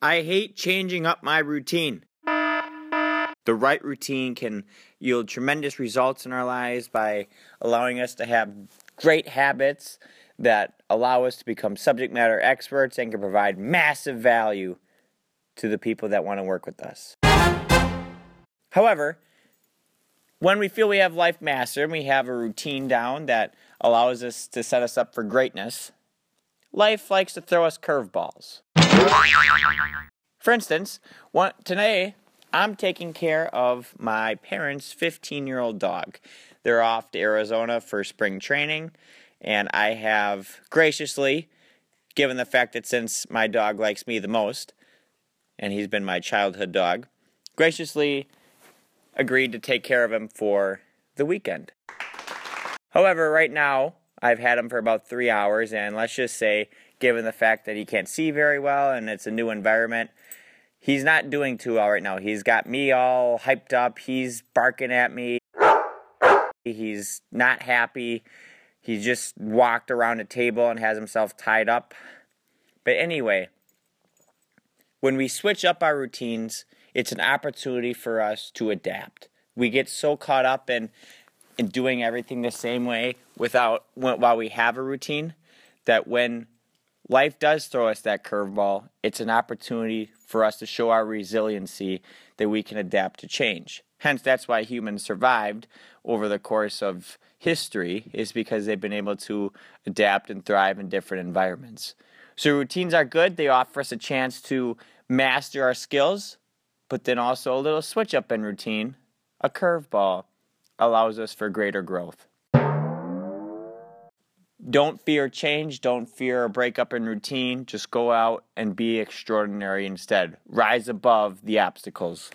I hate changing up my routine. The right routine can yield tremendous results in our lives by allowing us to have great habits that allow us to become subject matter experts and can provide massive value to the people that want to work with us. However, when we feel we have life mastered and we have a routine down that allows us to set us up for greatness, life likes to throw us curveballs. For instance, one, today I'm taking care of my parents' 15 year old dog. They're off to Arizona for spring training, and I have graciously, given the fact that since my dog likes me the most, and he's been my childhood dog, graciously agreed to take care of him for the weekend. However, right now, I've had him for about three hours, and let's just say, given the fact that he can't see very well and it's a new environment, he's not doing too well right now. He's got me all hyped up. He's barking at me. He's not happy. He just walked around a table and has himself tied up. But anyway, when we switch up our routines, it's an opportunity for us to adapt. We get so caught up in in doing everything the same way without while we have a routine that when life does throw us that curveball, it's an opportunity for us to show our resiliency that we can adapt to change. Hence, that's why humans survived over the course of history, is because they've been able to adapt and thrive in different environments. So, routines are good, they offer us a chance to master our skills, but then also a little switch up in routine, a curveball, allows us for greater growth. Don't fear change. Don't fear a breakup in routine. Just go out and be extraordinary instead. Rise above the obstacles.